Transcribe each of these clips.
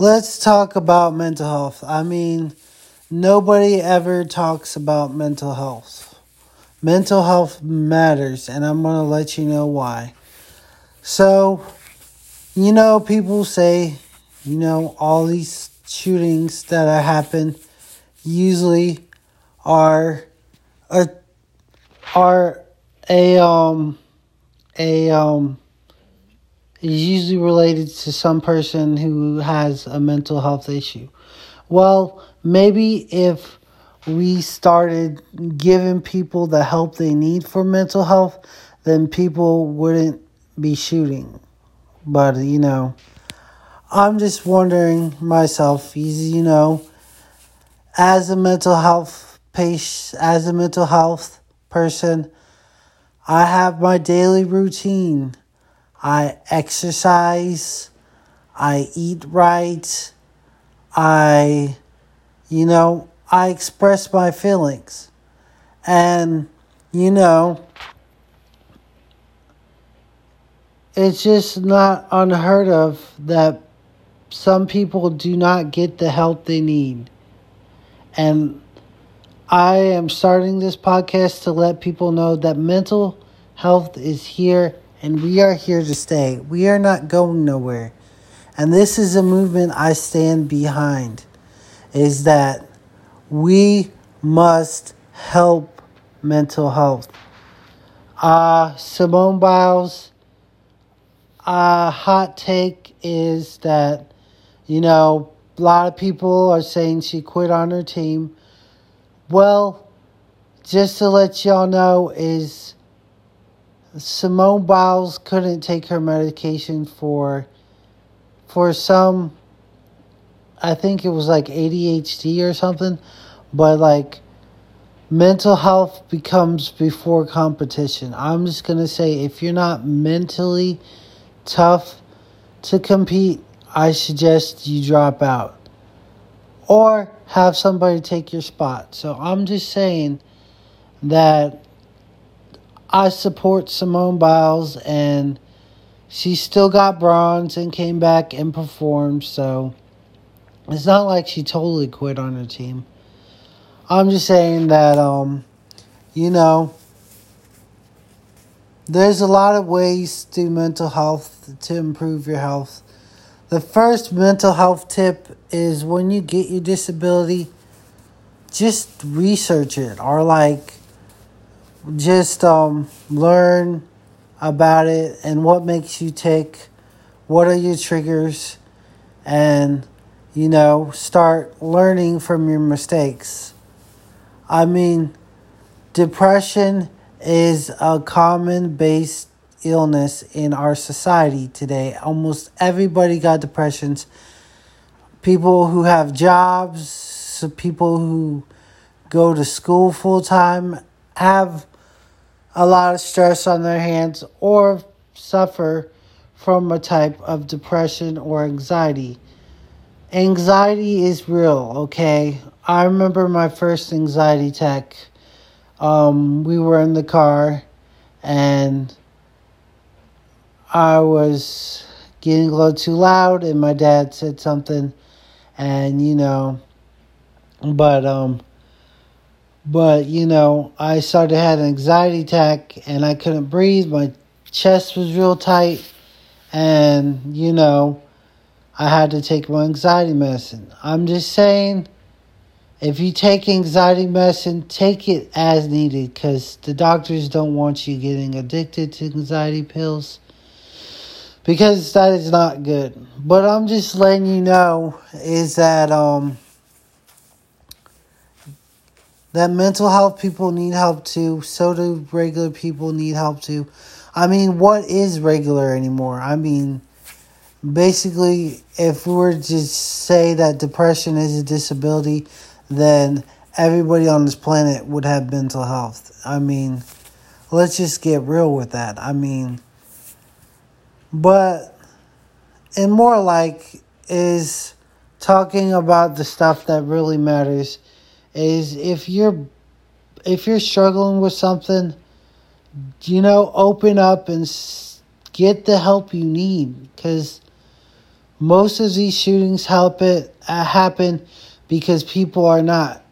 let's talk about mental health. I mean, nobody ever talks about mental health. Mental health matters, and I'm going to let you know why. So, you know, people say, you know, all these shootings that happen usually are a are a um a um is usually related to some person who has a mental health issue. Well, maybe if we started giving people the help they need for mental health, then people wouldn't be shooting. But, you know, I'm just wondering myself, you know, as a mental health patient, as a mental health person, I have my daily routine. I exercise, I eat right, I, you know, I express my feelings. And, you know, it's just not unheard of that some people do not get the help they need. And I am starting this podcast to let people know that mental health is here and we are here to stay. We are not going nowhere. And this is a movement I stand behind is that we must help mental health. Uh, Simone Biles' uh, hot take is that, you know, a lot of people are saying she quit on her team. Well, just to let y'all know, is Simone Biles couldn't take her medication for for some I think it was like ADHD or something, but like mental health becomes before competition. I'm just going to say if you're not mentally tough to compete, I suggest you drop out or have somebody take your spot. So I'm just saying that I support Simone Biles, and she still got bronze and came back and performed. So it's not like she totally quit on her team. I'm just saying that, um, you know, there's a lot of ways to mental health to improve your health. The first mental health tip is when you get your disability, just research it or like just um, learn about it and what makes you tick, what are your triggers, and you know, start learning from your mistakes. I mean, depression is a common based illness in our society today. Almost everybody got depressions. People who have jobs, people who go to school full time have a lot of stress on their hands or suffer from a type of depression or anxiety. Anxiety is real, okay? I remember my first anxiety attack. Um, we were in the car and I was getting a little too loud and my dad said something and you know but um but, you know, I started having an anxiety attack and I couldn't breathe. My chest was real tight. And, you know, I had to take my anxiety medicine. I'm just saying, if you take anxiety medicine, take it as needed because the doctors don't want you getting addicted to anxiety pills because that is not good. But I'm just letting you know is that um that mental health people need help too. So do regular people need help too. I mean, what is regular anymore? I mean, basically, if we were to say that depression is a disability, then everybody on this planet would have mental health. I mean, let's just get real with that. I mean, but, and more like, is talking about the stuff that really matters is if you're if you're struggling with something, you know, open up and get the help you need. Because most of these shootings help it uh, happen because people are not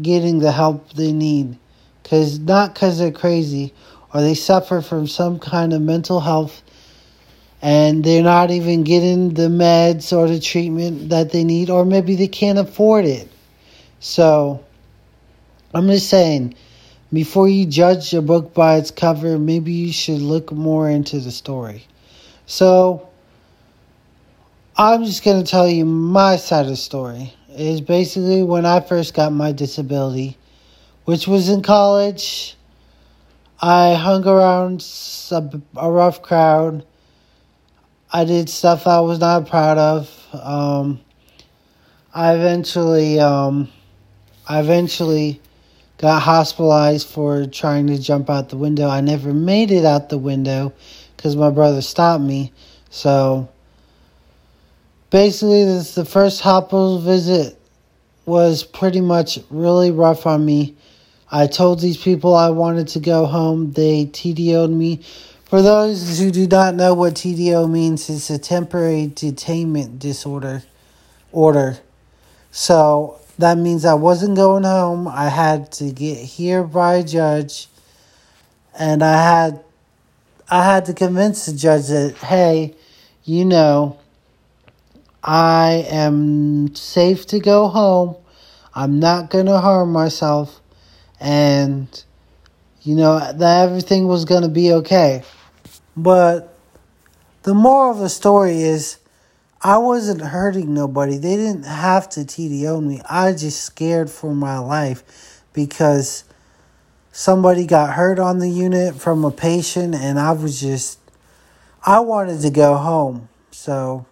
getting the help they need. Because not because they're crazy or they suffer from some kind of mental health and they're not even getting the meds or the treatment that they need or maybe they can't afford it so i'm just saying before you judge a book by its cover maybe you should look more into the story so i'm just going to tell you my side of the story is basically when i first got my disability which was in college. I hung around a, rough crowd. I did stuff I was not proud of. Um, I eventually, um, I eventually got hospitalized for trying to jump out the window. I never made it out the window because my brother stopped me. So basically, this the first hospital visit was pretty much really rough on me. I told these people I wanted to go home. They TDO'd me. For those who do not know what TDO means, it's a temporary detainment disorder order. So that means I wasn't going home. I had to get here by a judge and I had I had to convince the judge that hey, you know, I am safe to go home. I'm not going to harm myself and you know that everything was going to be okay. But the moral of the story is I wasn't hurting nobody. They didn't have to TDO me. I just scared for my life because somebody got hurt on the unit from a patient and I was just I wanted to go home. So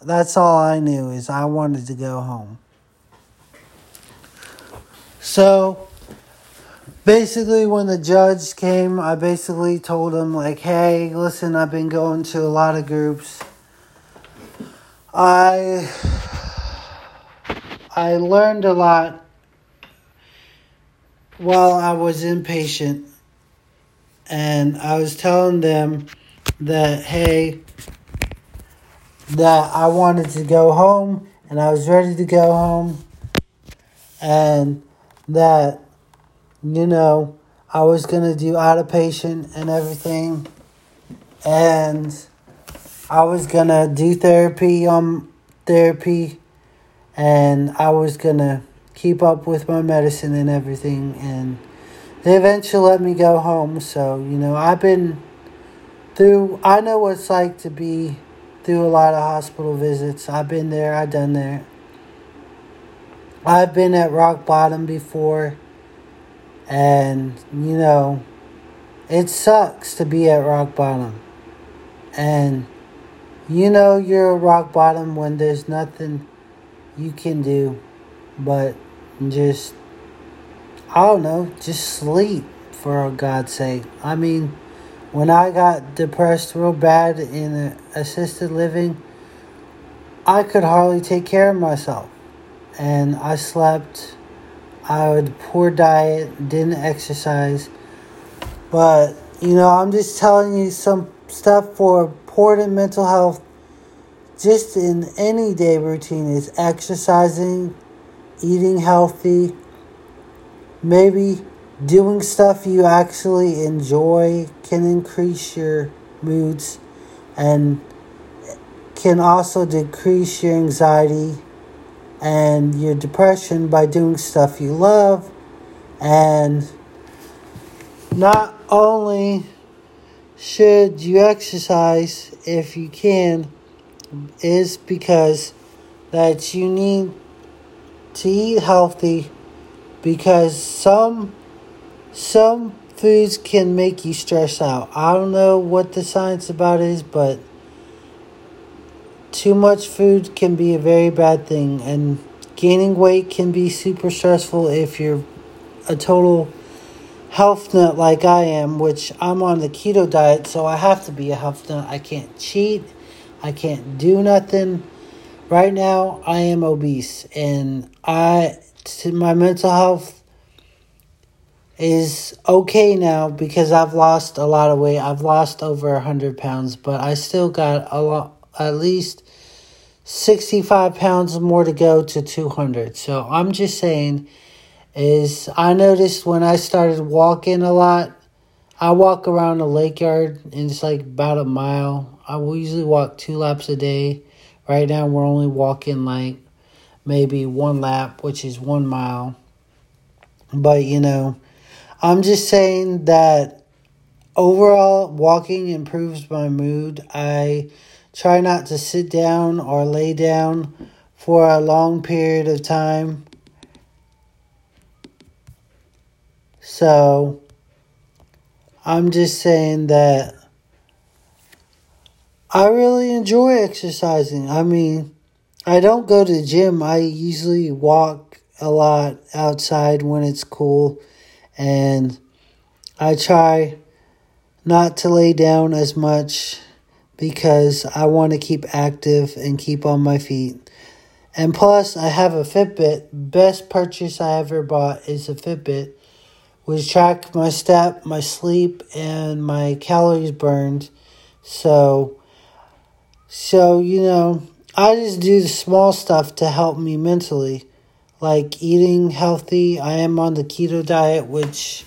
that's all I knew is I wanted to go home. So basically when the judge came i basically told him like hey listen i've been going to a lot of groups i i learned a lot while i was inpatient and i was telling them that hey that i wanted to go home and i was ready to go home. And that you know, I was gonna do outpatient and everything, and I was gonna do therapy um therapy, and I was gonna keep up with my medicine and everything, and they eventually let me go home. So you know, I've been through. I know what it's like to be through a lot of hospital visits. I've been there. I've done there. I've been at rock bottom before and, you know, it sucks to be at rock bottom. And you know you're rock bottom when there's nothing you can do but just, I don't know, just sleep for God's sake. I mean, when I got depressed real bad in assisted living, I could hardly take care of myself. And I slept I had poor diet, didn't exercise. But, you know, I'm just telling you some stuff for important mental health just in any day routine is exercising, eating healthy, maybe doing stuff you actually enjoy can increase your moods and can also decrease your anxiety and your depression by doing stuff you love. And not only should you exercise if you can, is because that you need to eat healthy because some some foods can make you stress out. I don't know what the science about is, but too much food can be a very bad thing, and gaining weight can be super stressful if you're a total health nut like I am, which I'm on the keto diet, so I have to be a health nut. I can't cheat, I can't do nothing. Right now, I am obese, and I my mental health is okay now because I've lost a lot of weight. I've lost over a hundred pounds, but I still got a lot, at least 65 pounds more to go to 200. So I'm just saying is I noticed when I started walking a lot, I walk around the lake yard and it's like about a mile. I will usually walk two laps a day. Right now we're only walking like maybe one lap, which is one mile. But you know, I'm just saying that overall walking improves my mood. I try not to sit down or lay down for a long period of time. So I'm just saying that I really enjoy exercising. I mean, I don't go to the gym. I usually walk a lot outside when it's cool and I try not to lay down as much because I want to keep active and keep on my feet. And plus, I have a Fitbit. Best purchase I ever bought is a Fitbit, which track my step, my sleep, and my calories burned. So, so you know, I just do the small stuff to help me mentally, like eating healthy. I am on the keto diet, which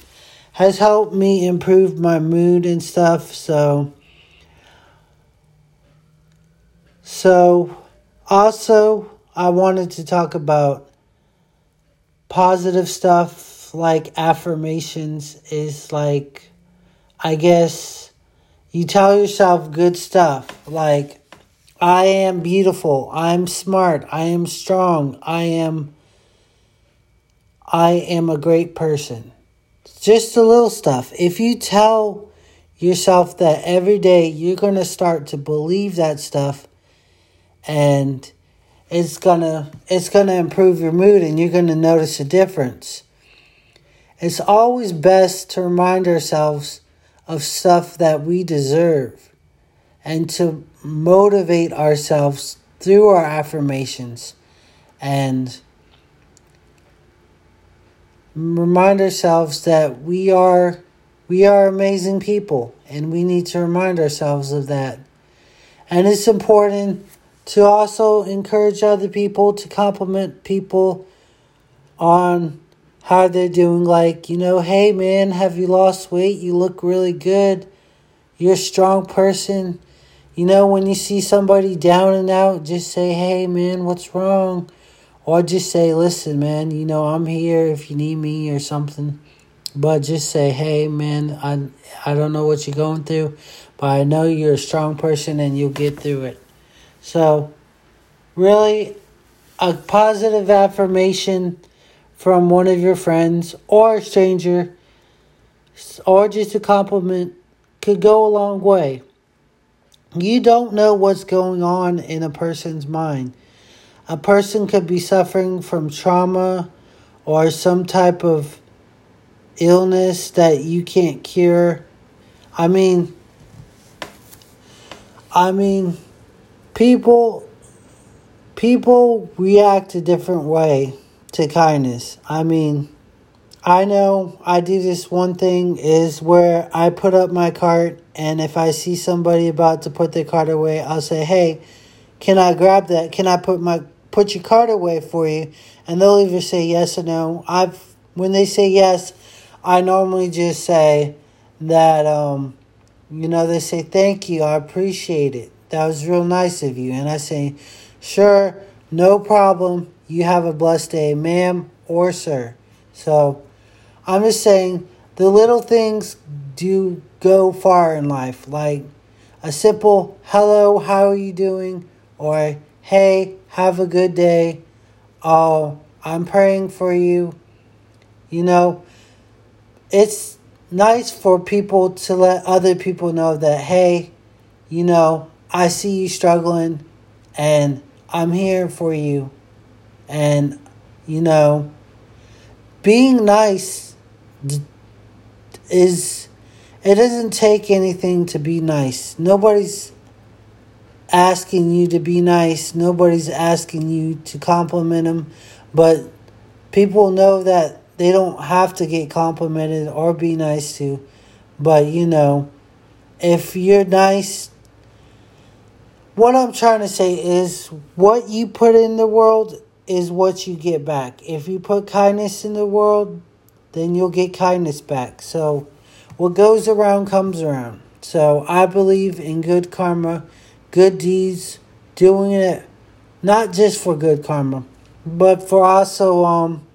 has helped me improve my mood and stuff. So, so also, I wanted to talk about positive stuff like affirmations is like, I guess you tell yourself good stuff like, I am beautiful, I'm smart, I am strong, I am I am a great person. Just the little stuff. If you tell yourself that every day you're going to start to believe that stuff and it's going to it's going to improve your mood and you're going to notice a difference. It's always best to remind ourselves of stuff that we deserve and to motivate ourselves through our affirmations and remind ourselves that we are we are amazing people and we need to remind ourselves of that. And it's important to also encourage other people to compliment people on how they're doing like, you know, hey man, have you lost weight? You look really good. You're a strong person. You know, when you see somebody down and out, just say, hey man, what's wrong? Or just say, listen, man, you know, I'm here if you need me or something. But just say, hey, man, I, I don't know what you're going through, but I know you're a strong person and you'll get through it. So, really, a positive affirmation from one of your friends or a stranger or just a compliment could go a long way. You don't know what's going on in a person's mind. A person could be suffering from trauma or some type of illness that you can't cure. I mean, I mean, people people react a different way to kindness. I mean, I know I do this one thing is where I put up my cart and if I see somebody about to put their cart away, I'll say, "Hey, can I grab that? Can I put my put your cart away for you, and they'll either say yes or no. I've when they say yes, I normally just say that um, you know they say thank you, I appreciate it. That was real nice of you, and I say sure, no problem. You have a blessed day, ma'am or sir. So I'm just saying the little things do go far in life, like a simple hello, how are you doing, or hey, have a good day. Oh, I'm praying for you. You know, it's nice for people to let other people know that, hey, you know, I see you struggling and I'm here for you. And, you know, being nice is, it doesn't take anything to be nice. Nobody's asking you to be nice. Nobody's asking you to compliment them. But people know that they don't have to get complimented or be nice to. But, you know, if you're nice, what I'm trying to say is what you put in the world is what you get back. If you put kindness in the world, then you'll get kindness back. So, what goes around comes around. So, I believe in good karma, good deeds, doing it not just for good karma, but for also um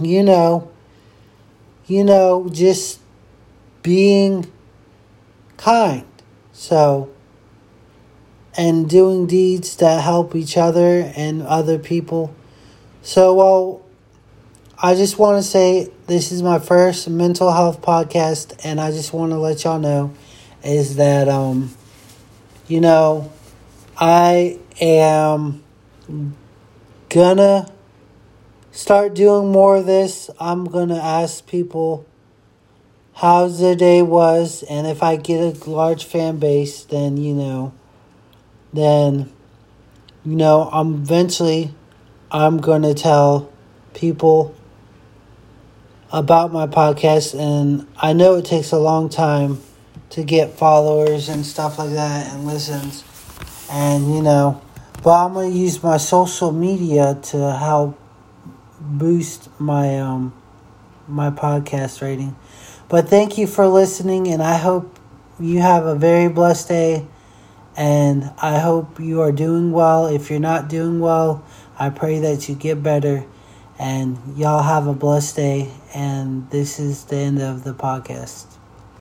you know, you know, just being kind. So, and doing deeds that help each other and other people. So, well, I just want to say this is my first mental health podcast, and I just want to let y'all know is that, um, you know, I am gonna start doing more of this. I'm gonna ask people how the day was, and if I get a large fan base, then you know, then you know, I'm eventually I'm gonna tell people about my podcast, and I know it takes a long time to get followers and stuff like that and listens, and you know, but I'm gonna use my social media to help boost my um my podcast rating. But thank you for listening, and I hope you have a very blessed day. And I hope you are doing well. If you're not doing well, I pray that you get better. And y'all have a blessed day. And this is the end of the podcast.